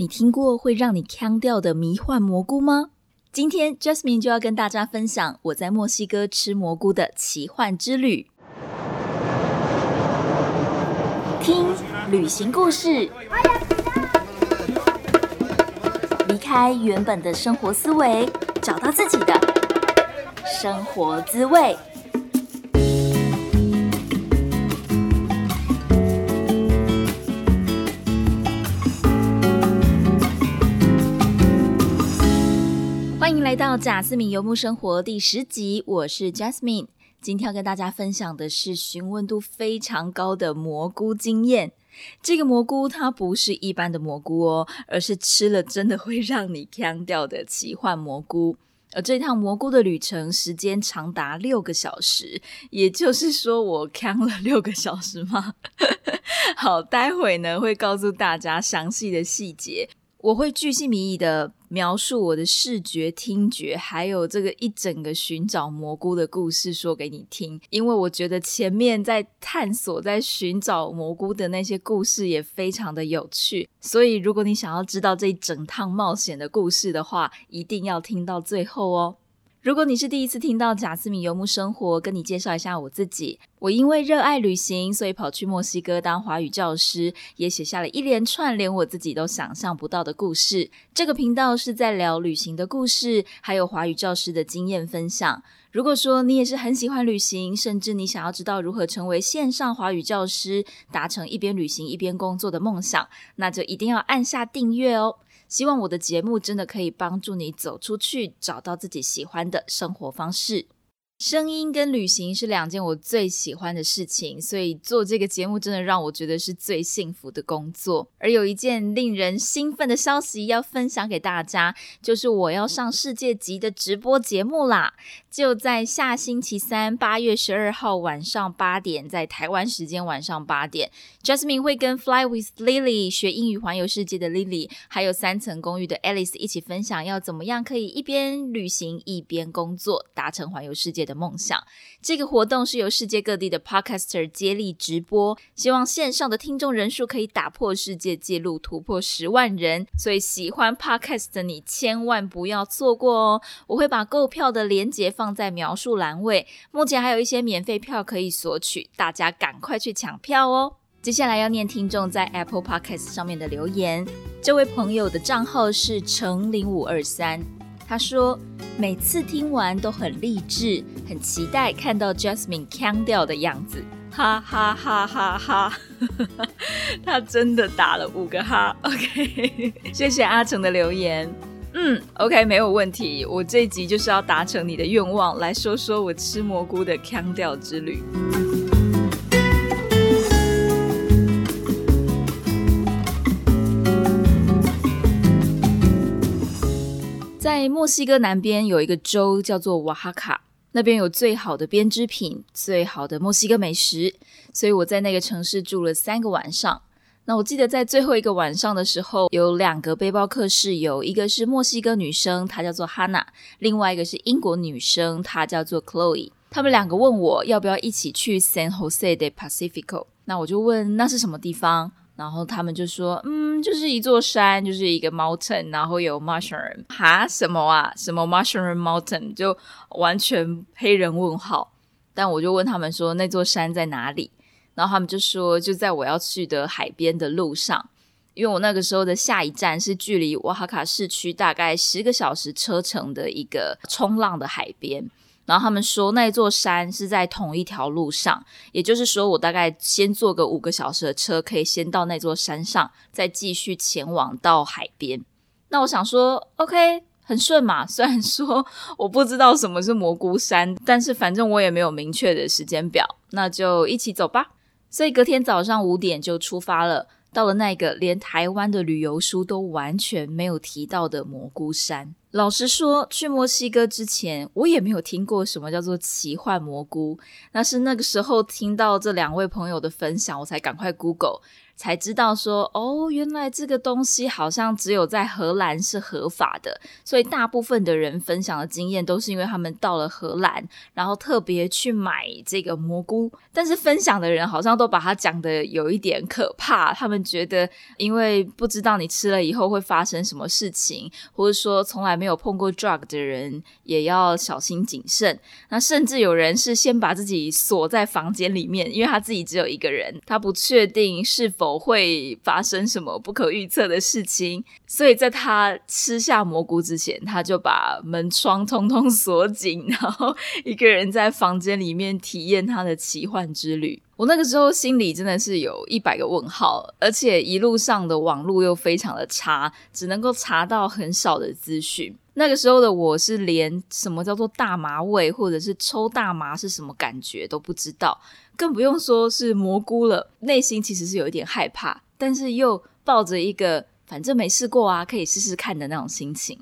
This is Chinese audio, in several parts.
你听过会让你腔掉的迷幻蘑菇吗？今天 Jasmine 就要跟大家分享我在墨西哥吃蘑菇的奇幻之旅。听旅行故事，离开原本的生活思维，找到自己的生活滋味。来到贾斯敏游牧生活第十集，我是 Jasmine。今天要跟大家分享的是询问度非常高的蘑菇经验。这个蘑菇它不是一般的蘑菇哦，而是吃了真的会让你腔掉的奇幻蘑菇。而这趟蘑菇的旅程时间长达六个小时，也就是说我腔了六个小时吗？好，待会呢会告诉大家详细的细节。我会巨细靡遗的描述我的视觉、听觉，还有这个一整个寻找蘑菇的故事说给你听，因为我觉得前面在探索、在寻找蘑菇的那些故事也非常的有趣，所以如果你想要知道这一整趟冒险的故事的话，一定要听到最后哦。如果你是第一次听到贾斯敏游牧生活，跟你介绍一下我自己。我因为热爱旅行，所以跑去墨西哥当华语教师，也写下了一连串连我自己都想象不到的故事。这个频道是在聊旅行的故事，还有华语教师的经验分享。如果说你也是很喜欢旅行，甚至你想要知道如何成为线上华语教师，达成一边旅行一边工作的梦想，那就一定要按下订阅哦。希望我的节目真的可以帮助你走出去，找到自己喜欢的生活方式。声音跟旅行是两件我最喜欢的事情，所以做这个节目真的让我觉得是最幸福的工作。而有一件令人兴奋的消息要分享给大家，就是我要上世界级的直播节目啦！就在下星期三，八月十二号晚上八点，在台湾时间晚上八点，Jasmine 会跟 Fly with Lily 学英语环游世界的 Lily，还有三层公寓的 Alice 一起分享要怎么样可以一边旅行一边工作，达成环游世界。的梦想，这个活动是由世界各地的 podcaster 接力直播，希望线上的听众人数可以打破世界纪录，突破十万人。所以喜欢 podcast 的你千万不要错过哦！我会把购票的链接放在描述栏位，目前还有一些免费票可以索取，大家赶快去抢票哦！接下来要念听众在 Apple Podcast 上面的留言，这位朋友的账号是乘零五二三。他说：“每次听完都很励志，很期待看到 Jasmine 腔调的样子，哈哈哈哈哈！他真的打了五个哈，OK，谢谢阿成的留言。嗯，OK，没有问题。我这集就是要达成你的愿望，来说说我吃蘑菇的腔调之旅。”墨西哥南边有一个州叫做瓦哈卡，那边有最好的编织品、最好的墨西哥美食，所以我在那个城市住了三个晚上。那我记得在最后一个晚上的时候，有两个背包客室友，一个是墨西哥女生，她叫做 Hanna，另外一个是英国女生，她叫做 Chloe。他们两个问我要不要一起去 San Jose de Pacifico，那我就问那是什么地方。然后他们就说，嗯，就是一座山，就是一个 mountain，然后有 mushroom，哈，什么啊？什么 mushroom mountain？就完全黑人问号。但我就问他们说，那座山在哪里？然后他们就说，就在我要去的海边的路上。因为我那个时候的下一站是距离瓦哈卡市区大概十个小时车程的一个冲浪的海边。然后他们说，那座山是在同一条路上，也就是说，我大概先坐个五个小时的车，可以先到那座山上，再继续前往到海边。那我想说，OK，很顺嘛。虽然说我不知道什么是蘑菇山，但是反正我也没有明确的时间表，那就一起走吧。所以隔天早上五点就出发了。到了那个连台湾的旅游书都完全没有提到的蘑菇山。老实说，去墨西哥之前，我也没有听过什么叫做奇幻蘑菇。那是那个时候听到这两位朋友的分享，我才赶快 Google，才知道说，哦，原来这个东西好像只有在荷兰是合法的，所以大部分的人分享的经验都是因为他们到了荷兰，然后特别去买这个蘑菇。但是分享的人好像都把它讲的有一点可怕，他们觉得因为不知道你吃了以后会发生什么事情，或者说从来没有碰过 drug 的人也要小心谨慎。那甚至有人是先把自己锁在房间里面，因为他自己只有一个人，他不确定是否。会发生什么不可预测的事情，所以在他吃下蘑菇之前，他就把门窗通通锁紧，然后一个人在房间里面体验他的奇幻之旅。我那个时候心里真的是有一百个问号，而且一路上的网络又非常的差，只能够查到很少的资讯。那个时候的我是连什么叫做大麻味，或者是抽大麻是什么感觉都不知道，更不用说是蘑菇了。内心其实是有一点害怕，但是又抱着一个反正没试过啊，可以试试看的那种心情。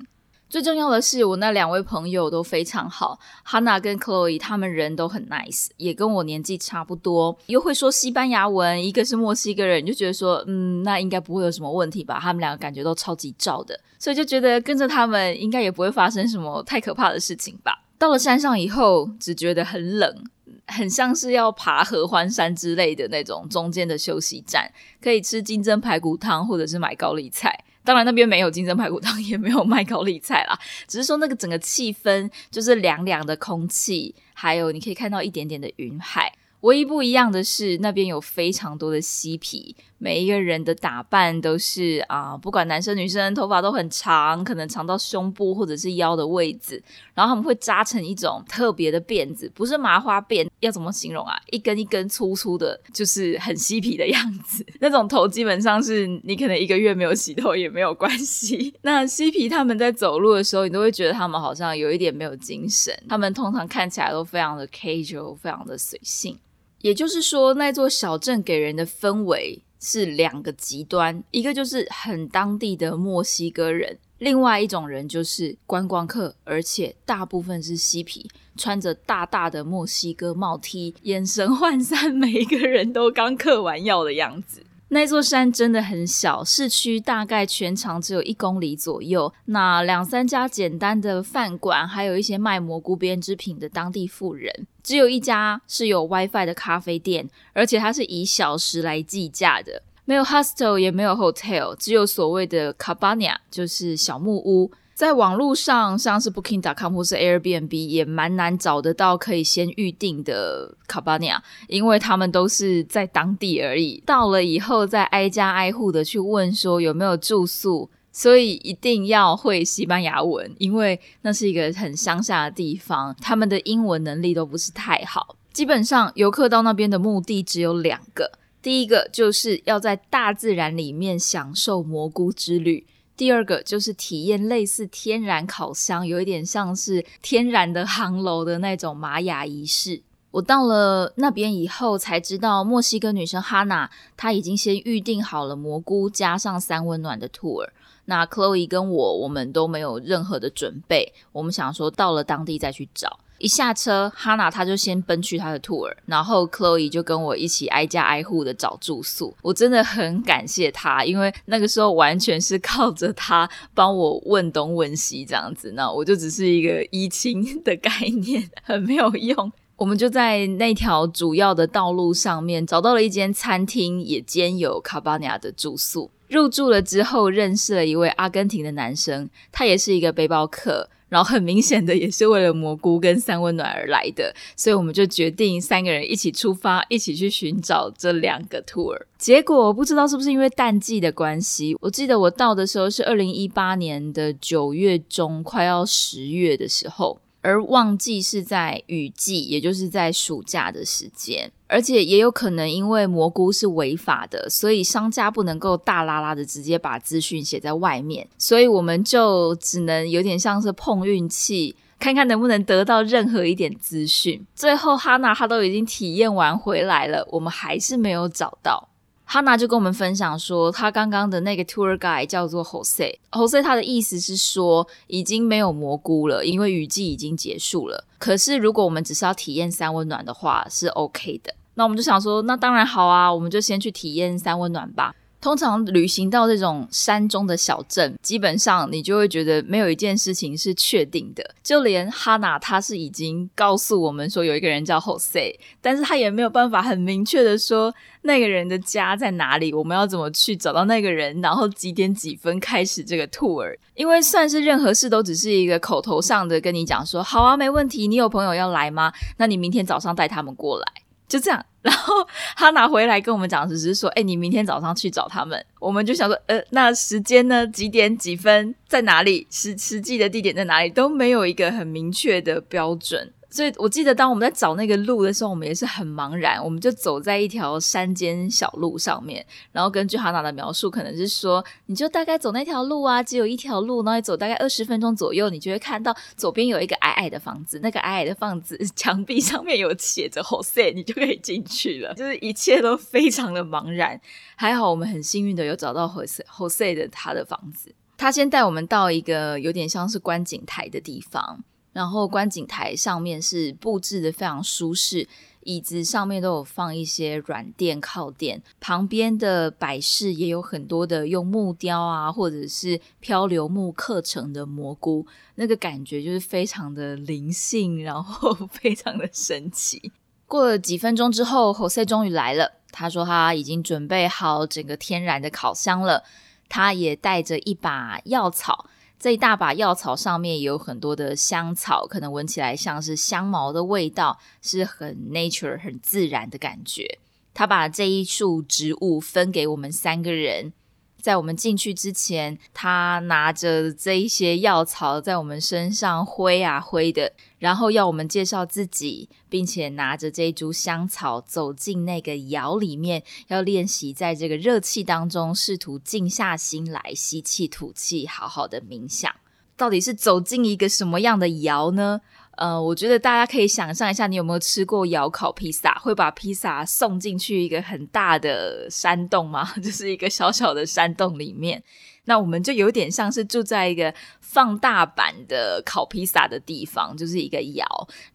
最重要的是，我那两位朋友都非常好，Hanna 跟 Chloe，他们人都很 nice，也跟我年纪差不多，又会说西班牙文，一个是墨西哥人，就觉得说，嗯，那应该不会有什么问题吧？他们两个感觉都超级照的，所以就觉得跟着他们应该也不会发生什么太可怕的事情吧。到了山上以后，只觉得很冷，很像是要爬合欢山之类的那种中间的休息站，可以吃金针排骨汤或者是买高丽菜。当然那边没有金针排骨汤，也没有卖高丽菜啦，只是说那个整个气氛就是凉凉的空气，还有你可以看到一点点的云海。唯一不一样的是，那边有非常多的嬉皮，每一个人的打扮都是啊，不管男生女生，头发都很长，可能长到胸部或者是腰的位置，然后他们会扎成一种特别的辫子，不是麻花辫，要怎么形容啊？一根一根粗粗的，就是很嬉皮的样子。那种头基本上是你可能一个月没有洗头也没有关系。那嬉皮他们在走路的时候，你都会觉得他们好像有一点没有精神。他们通常看起来都非常的 casual，非常的随性。也就是说，那座小镇给人的氛围是两个极端，一个就是很当地的墨西哥人，另外一种人就是观光客，而且大部分是嬉皮，穿着大大的墨西哥帽 T，眼神涣散，每一个人都刚嗑完药的样子。那座山真的很小，市区大概全长只有一公里左右。那两三家简单的饭馆，还有一些卖蘑菇编织品的当地富人，只有一家是有 WiFi 的咖啡店，而且它是以小时来计价的，没有 hostel 也没有 hotel，只有所谓的 cabana，就是小木屋。在网络上，像是 Booking.com 或是 Airbnb 也蛮难找得到可以先预定的 cabana，因为他们都是在当地而已。到了以后再挨家挨户的去问说有没有住宿，所以一定要会西班牙文，因为那是一个很乡下的地方，他们的英文能力都不是太好。基本上游客到那边的目的只有两个，第一个就是要在大自然里面享受蘑菇之旅。第二个就是体验类似天然烤箱，有一点像是天然的航楼的那种玛雅仪式。我到了那边以后才知道，墨西哥女生哈娜她已经先预定好了蘑菇加上三温暖的 tour。那 Chloe 跟我我们都没有任何的准备，我们想说到了当地再去找。一下车，哈娜她就先奔去她的 tour，然后 Chloe 就跟我一起挨家挨户的找住宿。我真的很感谢她，因为那个时候完全是靠着她帮我问东问西这样子，那我就只是一个依亲的概念，很没有用。我们就在那条主要的道路上面找到了一间餐厅，也兼有卡巴尼亚的住宿。入住了之后，认识了一位阿根廷的男生，他也是一个背包客。然后很明显的也是为了蘑菇跟三温暖而来的，所以我们就决定三个人一起出发，一起去寻找这两个 tour。结果不知道是不是因为淡季的关系，我记得我到的时候是二零一八年的九月中，快要十月的时候。而旺季是在雨季，也就是在暑假的时间，而且也有可能因为蘑菇是违法的，所以商家不能够大拉拉的直接把资讯写在外面，所以我们就只能有点像是碰运气，看看能不能得到任何一点资讯。最后哈娜她都已经体验完回来了，我们还是没有找到。哈娜就跟我们分享说，他刚刚的那个 tour guide 叫做 Jose。Jose 他的意思是说，已经没有蘑菇了，因为雨季已经结束了。可是如果我们只是要体验三温暖的话，是 OK 的。那我们就想说，那当然好啊，我们就先去体验三温暖吧。通常旅行到这种山中的小镇，基本上你就会觉得没有一件事情是确定的。就连哈娜，他是已经告诉我们说有一个人叫 Jose，但是他也没有办法很明确的说那个人的家在哪里，我们要怎么去找到那个人，然后几点几分开始这个 tour。因为算是任何事都只是一个口头上的跟你讲说，好啊，没问题，你有朋友要来吗？那你明天早上带他们过来。就这样，然后他拿回来跟我们讲，只是说，哎，你明天早上去找他们。我们就想说，呃，那时间呢？几点几分？在哪里？实实际的地点在哪里？都没有一个很明确的标准。所以我记得，当我们在找那个路的时候，我们也是很茫然。我们就走在一条山间小路上面，然后根据哈娜的描述，可能是说，你就大概走那条路啊，只有一条路，然后走大概二十分钟左右，你就会看到左边有一个矮矮的房子，那个矮矮的房子 墙壁上面有写着 Jose，你就可以进去了。就是一切都非常的茫然。还好我们很幸运的有找到 Jose Jose 的他的房子，他先带我们到一个有点像是观景台的地方。然后观景台上面是布置的非常舒适，椅子上面都有放一些软垫靠垫，旁边的摆饰也有很多的用木雕啊，或者是漂流木刻成的蘑菇，那个感觉就是非常的灵性，然后 非常的神奇。过了几分钟之后，Jose 终于来了，他说他已经准备好整个天然的烤箱了，他也带着一把药草。这一大把药草上面有很多的香草，可能闻起来像是香茅的味道，是很 nature 很自然的感觉。他把这一束植物分给我们三个人。在我们进去之前，他拿着这一些药草在我们身上挥啊挥的，然后要我们介绍自己，并且拿着这一株香草走进那个窑里面，要练习在这个热气当中试图静下心来吸气吐气，好好的冥想。到底是走进一个什么样的窑呢？呃，我觉得大家可以想象一下，你有没有吃过窑烤披萨？会把披萨送进去一个很大的山洞吗？就是一个小小的山洞里面。那我们就有点像是住在一个放大版的烤披萨的地方，就是一个窑，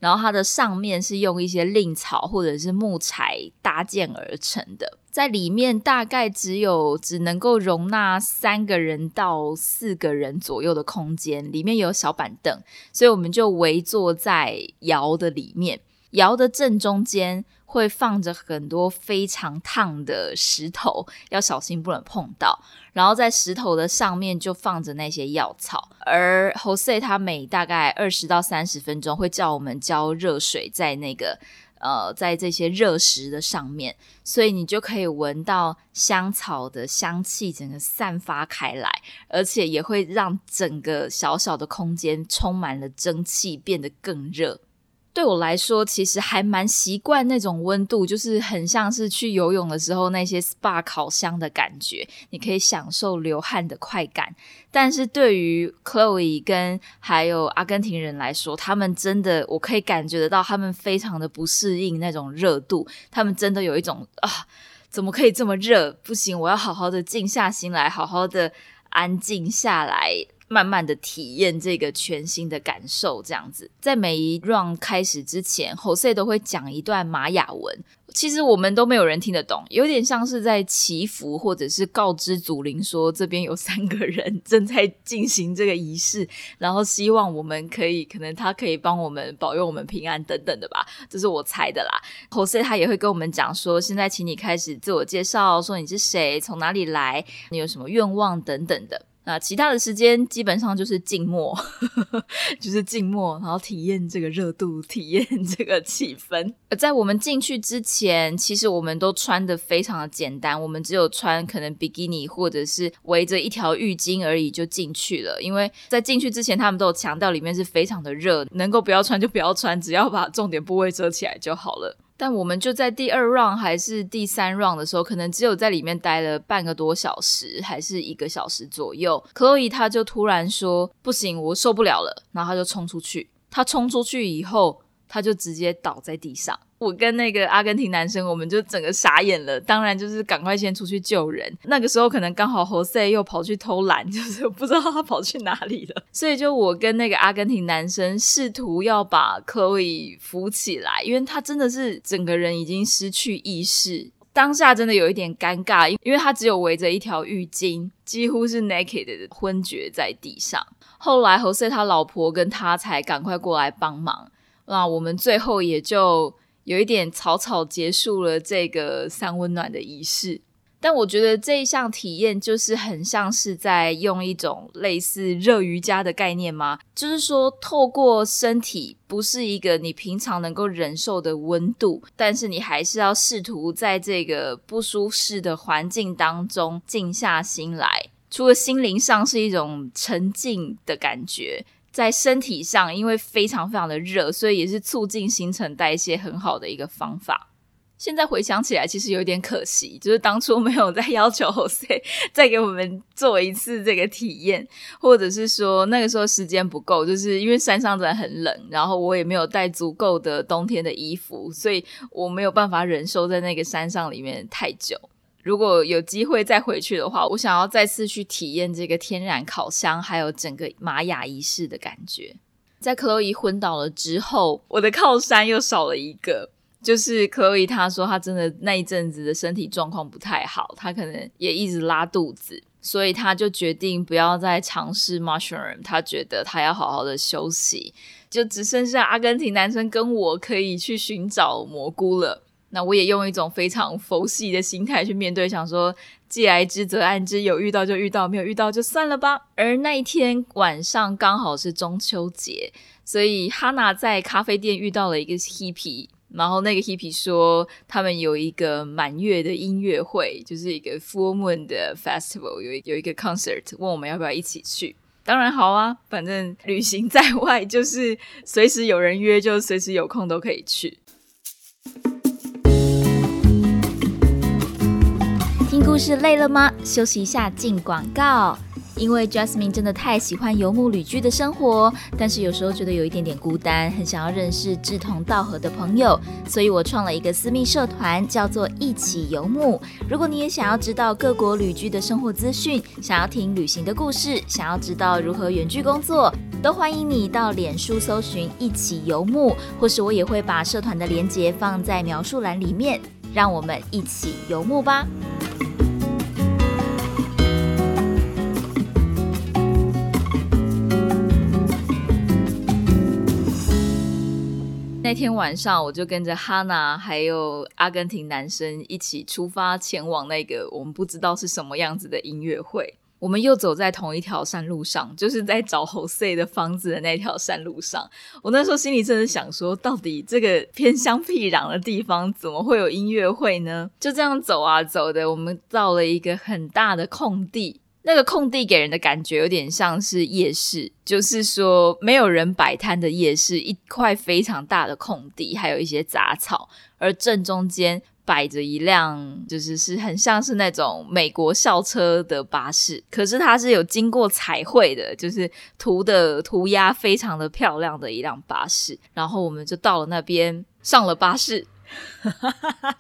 然后它的上面是用一些令草或者是木材搭建而成的，在里面大概只有只能够容纳三个人到四个人左右的空间，里面有小板凳，所以我们就围坐在窑的里面，窑的正中间。会放着很多非常烫的石头，要小心不能碰到。然后在石头的上面就放着那些药草。而 Jose 他每大概二十到三十分钟会叫我们浇热水在那个呃在这些热石的上面，所以你就可以闻到香草的香气整个散发开来，而且也会让整个小小的空间充满了蒸汽，变得更热。对我来说，其实还蛮习惯那种温度，就是很像是去游泳的时候那些 SPA 烤箱的感觉，你可以享受流汗的快感。但是对于 Chloe 跟还有阿根廷人来说，他们真的我可以感觉得到，他们非常的不适应那种热度，他们真的有一种啊，怎么可以这么热？不行，我要好好的静下心来，好好的安静下来。慢慢的体验这个全新的感受，这样子，在每一 round 开始之前，Jose 都会讲一段玛雅文，其实我们都没有人听得懂，有点像是在祈福，或者是告知祖灵说这边有三个人正在进行这个仪式，然后希望我们可以，可能他可以帮我们保佑我们平安等等的吧，这是我猜的啦。Jose 他也会跟我们讲说，现在请你开始自我介绍，说你是谁，从哪里来，你有什么愿望等等的。那其他的时间基本上就是静默，就是静默，然后体验这个热度，体验这个气氛。在我们进去之前，其实我们都穿的非常的简单，我们只有穿可能比基尼或者是围着一条浴巾而已就进去了。因为在进去之前，他们都有强调里面是非常的热，能够不要穿就不要穿，只要把重点部位遮起来就好了。但我们就在第二 round 还是第三 round 的时候，可能只有在里面待了半个多小时，还是一个小时左右。克洛伊他就突然说：“不行，我受不了了。”然后他就冲出去。他冲出去以后。他就直接倒在地上。我跟那个阿根廷男生，我们就整个傻眼了。当然就是赶快先出去救人。那个时候可能刚好 Jose 又跑去偷懒，就是不知道他跑去哪里了。所以就我跟那个阿根廷男生试图要把 Chloe 扶起来，因为他真的是整个人已经失去意识。当下真的有一点尴尬，因因为他只有围着一条浴巾，几乎是 naked 的昏厥在地上。后来 Jose 他老婆跟他才赶快过来帮忙。那我们最后也就。有一点草草结束了这个三温暖的仪式，但我觉得这一项体验就是很像是在用一种类似热瑜伽的概念吗？就是说，透过身体不是一个你平常能够忍受的温度，但是你还是要试图在这个不舒适的环境当中静下心来，除了心灵上是一种沉静的感觉。在身体上，因为非常非常的热，所以也是促进新陈代谢很好的一个方法。现在回想起来，其实有点可惜，就是当初没有再要求 Jose 再给我们做一次这个体验，或者是说那个时候时间不够，就是因为山上真的很冷，然后我也没有带足够的冬天的衣服，所以我没有办法忍受在那个山上里面太久。如果有机会再回去的话，我想要再次去体验这个天然烤箱，还有整个玛雅仪式的感觉。在克洛伊昏倒了之后，我的靠山又少了一个，就是克洛伊。他说他真的那一阵子的身体状况不太好，他可能也一直拉肚子，所以他就决定不要再尝试 mushroom。他觉得他要好好的休息，就只剩下阿根廷男生跟我可以去寻找蘑菇了。那我也用一种非常佛系的心态去面对，想说既来之则安之，有遇到就遇到，没有遇到就算了吧。而那一天晚上刚好是中秋节，所以哈娜在咖啡店遇到了一个 hippy，然后那个 hippy 说他们有一个满月的音乐会，就是一个 full moon 的 festival，有有一个 concert，问我们要不要一起去。当然好啊，反正旅行在外就是随时有人约，就随时有空都可以去。故事累了吗？休息一下，进广告。因为 Jasmine 真的太喜欢游牧旅居的生活，但是有时候觉得有一点点孤单，很想要认识志同道合的朋友，所以我创了一个私密社团，叫做一起游牧。如果你也想要知道各国旅居的生活资讯，想要听旅行的故事，想要知道如何远距工作，都欢迎你到脸书搜寻一起游牧，或是我也会把社团的链接放在描述栏里面，让我们一起游牧吧。那天晚上，我就跟着哈娜还有阿根廷男生一起出发，前往那个我们不知道是什么样子的音乐会。我们又走在同一条山路上，就是在找 Jose 的房子的那条山路上。我那时候心里真的想说，到底这个偏乡僻壤的地方怎么会有音乐会呢？就这样走啊走的，我们到了一个很大的空地。那个空地给人的感觉有点像是夜市，就是说没有人摆摊的夜市，一块非常大的空地，还有一些杂草，而正中间摆着一辆，就是是很像是那种美国校车的巴士，可是它是有经过彩绘的，就是涂的涂鸦非常的漂亮的一辆巴士，然后我们就到了那边，上了巴士。哈哈哈！哈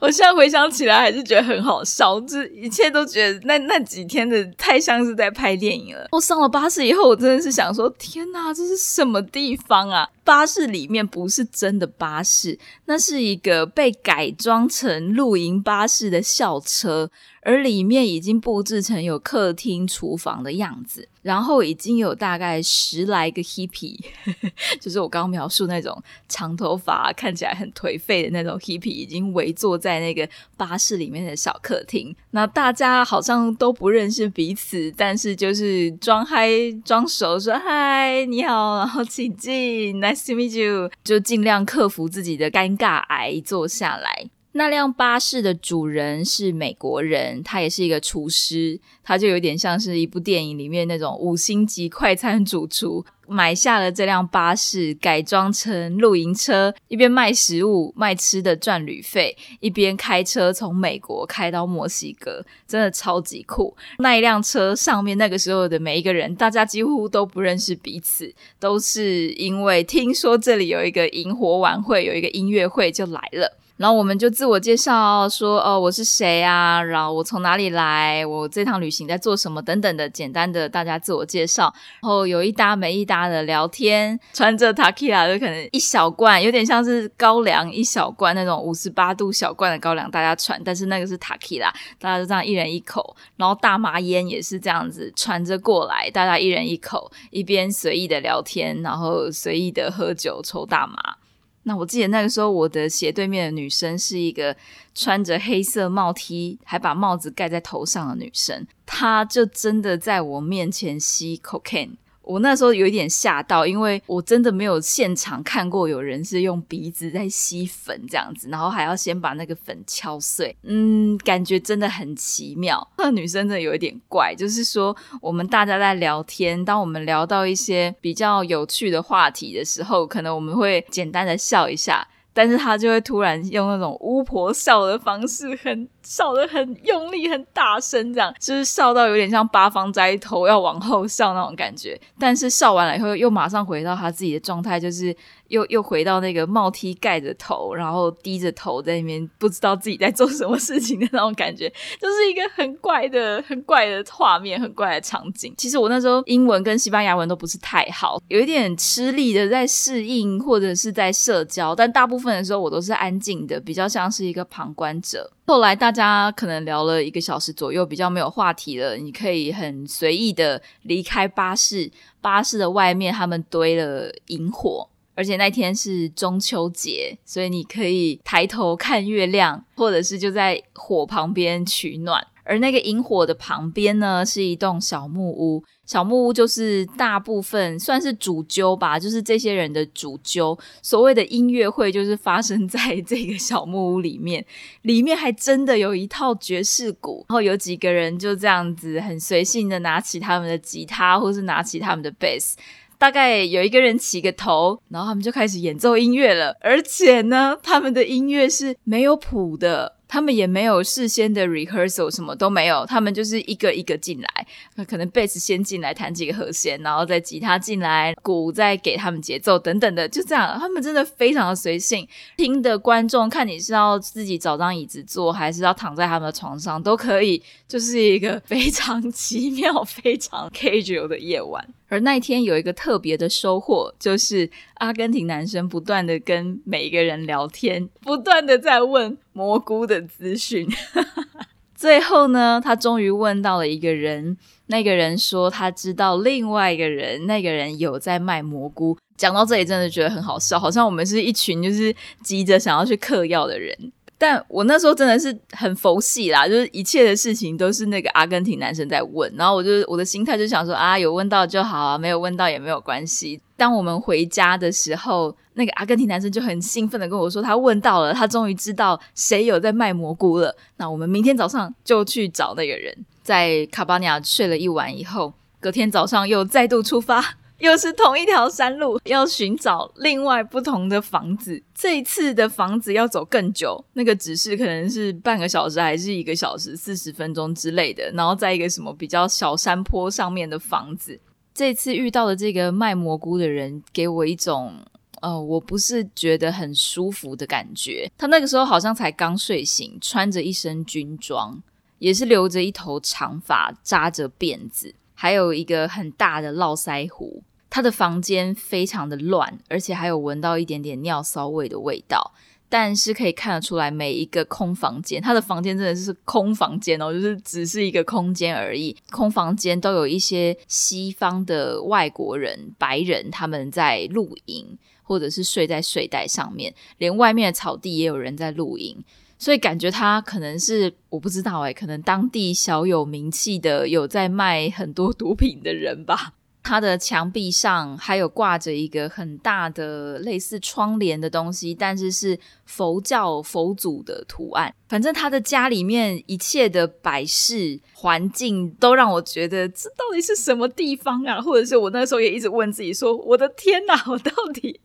我现在回想起来，还是觉得很好笑，这一切都觉得那那几天的太像是在拍电影了。我上了巴士以后，我真的是想说：天哪，这是什么地方啊？巴士里面不是真的巴士，那是一个被改装成露营巴士的校车。而里面已经布置成有客厅、厨房的样子，然后已经有大概十来个 hippy，就是我刚刚描述那种长头发、看起来很颓废的那种 hippy，已经围坐在那个巴士里面的小客厅。那大家好像都不认识彼此，但是就是装嗨、装熟，说嗨，你好，然后请进，Nice to meet you，就尽量克服自己的尴尬癌，坐下来。那辆巴士的主人是美国人，他也是一个厨师，他就有点像是一部电影里面那种五星级快餐主厨，买下了这辆巴士，改装成露营车，一边卖食物、卖吃的赚旅费，一边开车从美国开到墨西哥，真的超级酷。那一辆车上面那个时候的每一个人，大家几乎都不认识彼此，都是因为听说这里有一个萤火晚会，有一个音乐会就来了。然后我们就自我介绍，说哦我是谁啊，然后我从哪里来，我这趟旅行在做什么？等等的简单的大家自我介绍，然后有一搭没一搭的聊天，穿着塔 q 拉就可能一小罐，有点像是高粱一小罐那种五十八度小罐的高粱大家传，但是那个是塔 q 拉，大家就这样一人一口，然后大麻烟也是这样子传着过来，大家一人一口，一边随意的聊天，然后随意的喝酒抽大麻。那我记得那个时候，我的斜对面的女生是一个穿着黑色帽 T，还把帽子盖在头上的女生，她就真的在我面前吸 cocaine。我那时候有一点吓到，因为我真的没有现场看过有人是用鼻子在吸粉这样子，然后还要先把那个粉敲碎，嗯，感觉真的很奇妙。那女生真的有一点怪，就是说我们大家在聊天，当我们聊到一些比较有趣的话题的时候，可能我们会简单的笑一下。但是他就会突然用那种巫婆笑的方式，很笑的很用力、很大声，这样就是笑到有点像八方斋头要往后笑那种感觉。但是笑完了以后，又马上回到他自己的状态，就是。又又回到那个帽梯盖着头，然后低着头在那边不知道自己在做什么事情的那种感觉，就是一个很怪的、很怪的画面，很怪的场景。其实我那时候英文跟西班牙文都不是太好，有一点吃力的在适应或者是在社交，但大部分的时候我都是安静的，比较像是一个旁观者。后来大家可能聊了一个小时左右，比较没有话题了，你可以很随意的离开巴士，巴士的外面他们堆了萤火。而且那天是中秋节，所以你可以抬头看月亮，或者是就在火旁边取暖。而那个萤火的旁边呢，是一栋小木屋。小木屋就是大部分算是主揪吧，就是这些人的主揪。所谓的音乐会就是发生在 这个小木屋里面，里面还真的有一套爵士鼓，然后有几个人就这样子很随性的拿起他们的吉他，或是拿起他们的贝斯。大概有一个人起个头，然后他们就开始演奏音乐了。而且呢，他们的音乐是没有谱的。他们也没有事先的 rehearsal，什么都没有，他们就是一个一个进来，可能贝斯先进来弹几个和弦，然后再吉他进来，鼓再给他们节奏等等的，就这样，他们真的非常的随性。听的观众看你是要自己找张椅子坐，还是要躺在他们的床上都可以，就是一个非常奇妙、非常 casual 的夜晚。而那一天有一个特别的收获，就是阿根廷男生不断的跟每一个人聊天，不断的在问蘑菇的资讯。最后呢，他终于问到了一个人，那个人说他知道另外一个人，那个人有在卖蘑菇。讲到这里，真的觉得很好笑，好像我们是一群就是急着想要去嗑药的人。但我那时候真的是很佛系啦，就是一切的事情都是那个阿根廷男生在问，然后我就我的心态就想说啊，有问到就好啊，没有问到也没有关系。当我们回家的时候，那个阿根廷男生就很兴奋的跟我说，他问到了，他终于知道谁有在卖蘑菇了。那我们明天早上就去找那个人。在卡巴尼亚睡了一晚以后，隔天早上又再度出发。又是同一条山路，要寻找另外不同的房子。这一次的房子要走更久，那个指示可能是半个小时还是一个小时、四十分钟之类的。然后在一个什么比较小山坡上面的房子。这次遇到的这个卖蘑菇的人，给我一种呃，我不是觉得很舒服的感觉。他那个时候好像才刚睡醒，穿着一身军装，也是留着一头长发，扎着辫子，还有一个很大的络腮胡。他的房间非常的乱，而且还有闻到一点点尿骚味的味道。但是可以看得出来，每一个空房间，他的房间真的是空房间哦，就是只是一个空间而已。空房间都有一些西方的外国人、白人，他们在露营，或者是睡在睡袋上面，连外面的草地也有人在露营。所以感觉他可能是我不知道诶，可能当地小有名气的，有在卖很多毒品的人吧。它的墙壁上还有挂着一个很大的类似窗帘的东西，但是是佛教佛祖的图案。反正他的家里面一切的摆饰环境都让我觉得这到底是什么地方啊？或者是我那时候也一直问自己说：“我的天哪，我到底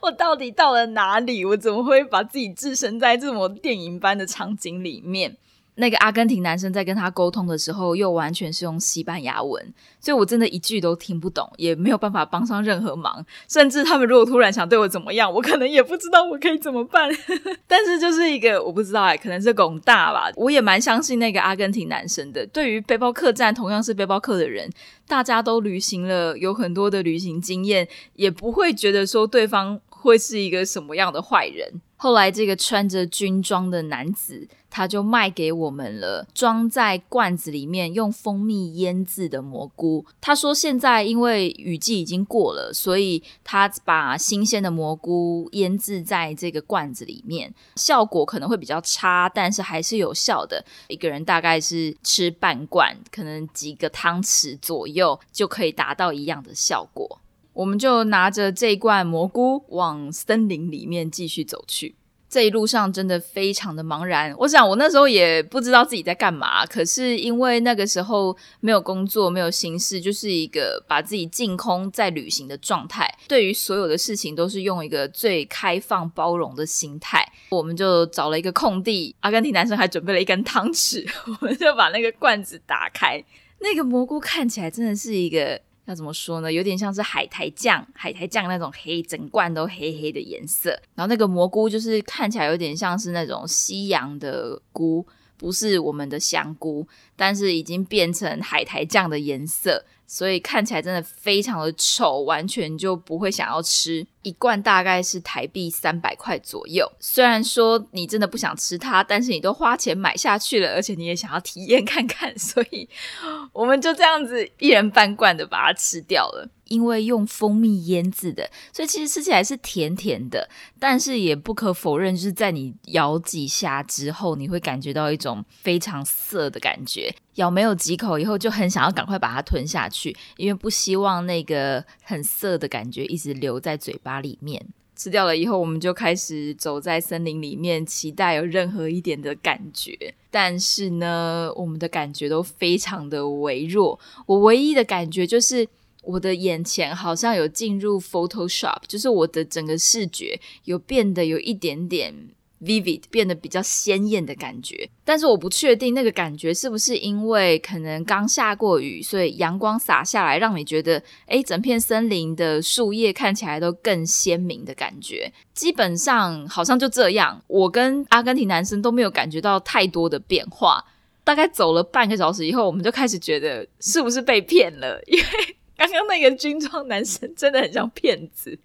我到底到了哪里？我怎么会把自己置身在这么电影般的场景里面？”那个阿根廷男生在跟他沟通的时候，又完全是用西班牙文，所以我真的一句都听不懂，也没有办法帮上任何忙。甚至他们如果突然想对我怎么样，我可能也不知道我可以怎么办。但是就是一个我不知道哎，可能是拱大吧。我也蛮相信那个阿根廷男生的。对于背包客栈同样是背包客的人，大家都旅行了，有很多的旅行经验，也不会觉得说对方会是一个什么样的坏人。后来，这个穿着军装的男子，他就卖给我们了，装在罐子里面用蜂蜜腌制的蘑菇。他说，现在因为雨季已经过了，所以他把新鲜的蘑菇腌制在这个罐子里面，效果可能会比较差，但是还是有效的。一个人大概是吃半罐，可能几个汤匙左右，就可以达到一样的效果。我们就拿着这罐蘑菇往森林里面继续走去。这一路上真的非常的茫然。我想我那时候也不知道自己在干嘛，可是因为那个时候没有工作，没有心事，就是一个把自己净空在旅行的状态。对于所有的事情都是用一个最开放包容的心态。我们就找了一个空地，阿根廷男生还准备了一根汤匙，我们就把那个罐子打开。那个蘑菇看起来真的是一个。要怎么说呢？有点像是海苔酱，海苔酱那种黑，整罐都黑黑的颜色。然后那个蘑菇就是看起来有点像是那种西洋的菇，不是我们的香菇，但是已经变成海苔酱的颜色。所以看起来真的非常的丑，完全就不会想要吃。一罐大概是台币三百块左右。虽然说你真的不想吃它，但是你都花钱买下去了，而且你也想要体验看看，所以我们就这样子一人半罐的把它吃掉了。因为用蜂蜜腌制的，所以其实吃起来是甜甜的，但是也不可否认，就是在你咬几下之后，你会感觉到一种非常涩的感觉。咬没有几口以后，就很想要赶快把它吞下去，去因为不希望那个很涩的感觉一直留在嘴巴里面。吃掉了以后，我们就开始走在森林里面，期待有任何一点的感觉。但是呢，我们的感觉都非常的微弱。我唯一的感觉就是。我的眼前好像有进入 Photoshop，就是我的整个视觉有变得有一点点 vivid，变得比较鲜艳的感觉。但是我不确定那个感觉是不是因为可能刚下过雨，所以阳光洒下来，让你觉得诶，整片森林的树叶看起来都更鲜明的感觉。基本上好像就这样，我跟阿根廷男生都没有感觉到太多的变化。大概走了半个小时以后，我们就开始觉得是不是被骗了，因为。刚刚那个军装男生真的很像骗子，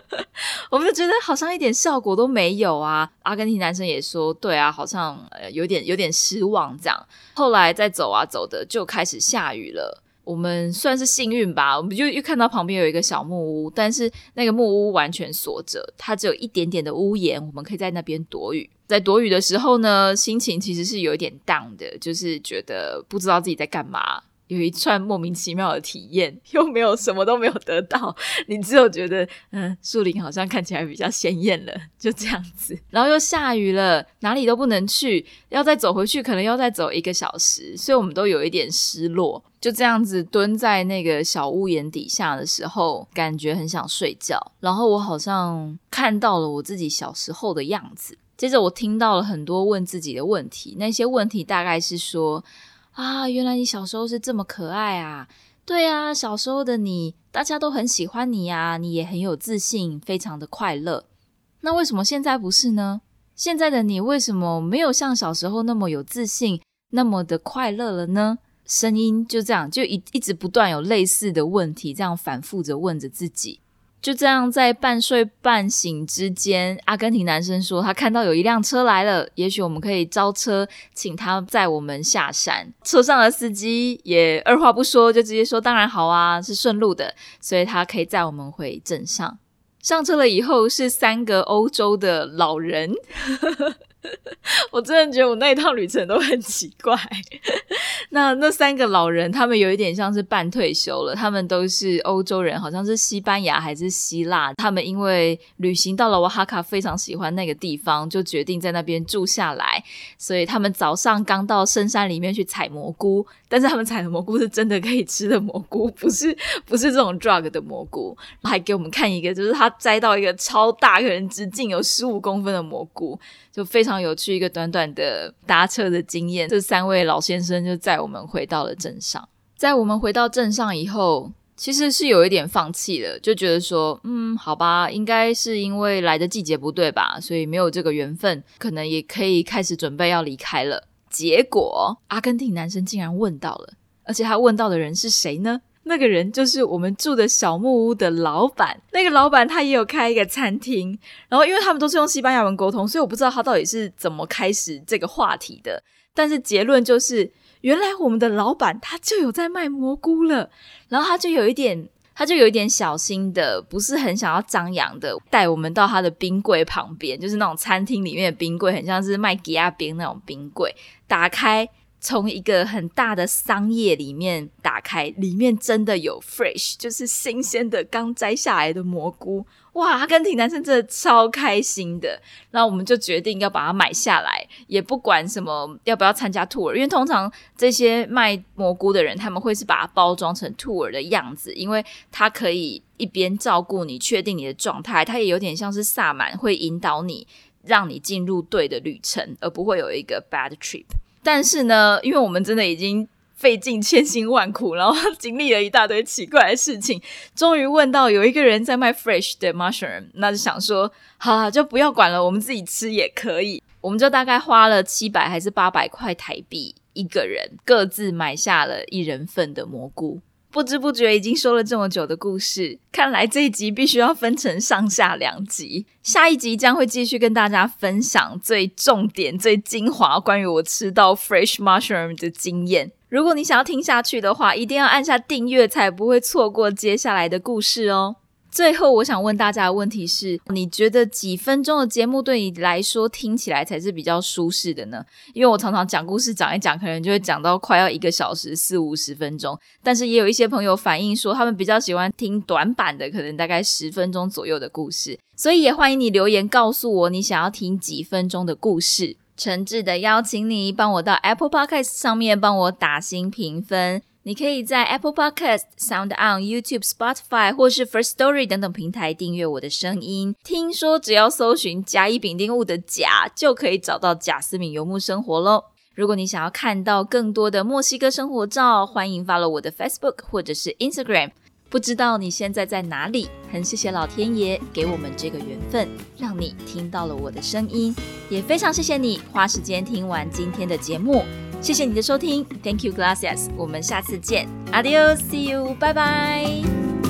我们就觉得好像一点效果都没有啊。阿根廷男生也说，对啊，好像呃有点有点失望这样。后来再走啊走的，就开始下雨了。我们算是幸运吧，我们就又看到旁边有一个小木屋，但是那个木屋完全锁着，它只有一点点的屋檐，我们可以在那边躲雨。在躲雨的时候呢，心情其实是有一点 down 的，就是觉得不知道自己在干嘛。有一串莫名其妙的体验，又没有什么都没有得到，你只有觉得，嗯，树林好像看起来比较鲜艳了，就这样子。然后又下雨了，哪里都不能去，要再走回去，可能要再走一个小时，所以我们都有一点失落。就这样子蹲在那个小屋檐底下的时候，感觉很想睡觉。然后我好像看到了我自己小时候的样子。接着我听到了很多问自己的问题，那些问题大概是说。啊，原来你小时候是这么可爱啊！对啊，小时候的你，大家都很喜欢你呀，你也很有自信，非常的快乐。那为什么现在不是呢？现在的你为什么没有像小时候那么有自信，那么的快乐了呢？声音就这样，就一一直不断有类似的问题，这样反复着问着自己。就这样，在半睡半醒之间，阿根廷男生说他看到有一辆车来了，也许我们可以招车，请他载我们下山。车上的司机也二话不说，就直接说：“当然好啊，是顺路的，所以他可以载我们回镇上。”上车了以后，是三个欧洲的老人。我真的觉得我那一趟旅程都很奇怪。那那三个老人，他们有一点像是半退休了。他们都是欧洲人，好像是西班牙还是希腊。他们因为旅行到了瓦哈卡，非常喜欢那个地方，就决定在那边住下来。所以他们早上刚到深山里面去采蘑菇，但是他们采的蘑菇是真的可以吃的蘑菇，不是不是这种 drug 的蘑菇。还给我们看一个，就是他摘到一个超大，可能直径有十五公分的蘑菇。就非常有趣，一个短短的搭车的经验。这三位老先生就载我们回到了镇上。在我们回到镇上以后，其实是有一点放弃了，就觉得说，嗯，好吧，应该是因为来的季节不对吧，所以没有这个缘分，可能也可以开始准备要离开了。结果，阿根廷男生竟然问到了，而且他问到的人是谁呢？那个人就是我们住的小木屋的老板。那个老板他也有开一个餐厅，然后因为他们都是用西班牙文沟通，所以我不知道他到底是怎么开始这个话题的。但是结论就是，原来我们的老板他就有在卖蘑菇了，然后他就有一点，他就有一点小心的，不是很想要张扬的，带我们到他的冰柜旁边，就是那种餐厅里面的冰柜，很像是卖吉亚冰那种冰柜，打开。从一个很大的桑叶里面打开，里面真的有 fresh，就是新鲜的刚摘下来的蘑菇。哇，阿根廷男生真的超开心的。然后我们就决定要把它买下来，也不管什么要不要参加 tour，因为通常这些卖蘑菇的人他们会是把它包装成 tour 的样子，因为它可以一边照顾你，确定你的状态，它也有点像是萨满，会引导你，让你进入对的旅程，而不会有一个 bad trip。但是呢，因为我们真的已经费尽千辛万苦，然后经历了一大堆奇怪的事情，终于问到有一个人在卖 fresh 的 mushroom，那就想说，好，就不要管了，我们自己吃也可以。我们就大概花了七百还是八百块台币，一个人各自买下了一人份的蘑菇。不知不觉已经说了这么久的故事，看来这一集必须要分成上下两集。下一集将会继续跟大家分享最重点、最精华关于我吃到 fresh mushroom 的经验。如果你想要听下去的话，一定要按下订阅，才不会错过接下来的故事哦。最后，我想问大家的问题是：你觉得几分钟的节目对你来说听起来才是比较舒适的呢？因为我常常讲故事讲一讲，可能就会讲到快要一个小时四五十分钟。但是也有一些朋友反映说，他们比较喜欢听短版的，可能大概十分钟左右的故事。所以也欢迎你留言告诉我，你想要听几分钟的故事。诚挚的邀请你帮我到 Apple Podcast 上面帮我打新评分。你可以在 Apple Podcast、Sound On、YouTube、Spotify 或是 First Story 等等平台订阅我的声音。听说只要搜寻甲乙丙丁戊的甲，就可以找到贾斯敏游牧生活喽。如果你想要看到更多的墨西哥生活照，欢迎 follow 我的 Facebook 或者是 Instagram。不知道你现在在哪里？很谢谢老天爷给我们这个缘分，让你听到了我的声音，也非常谢谢你花时间听完今天的节目。谢谢你的收听，Thank you, gracias。我们下次见，Adios，See you，拜拜。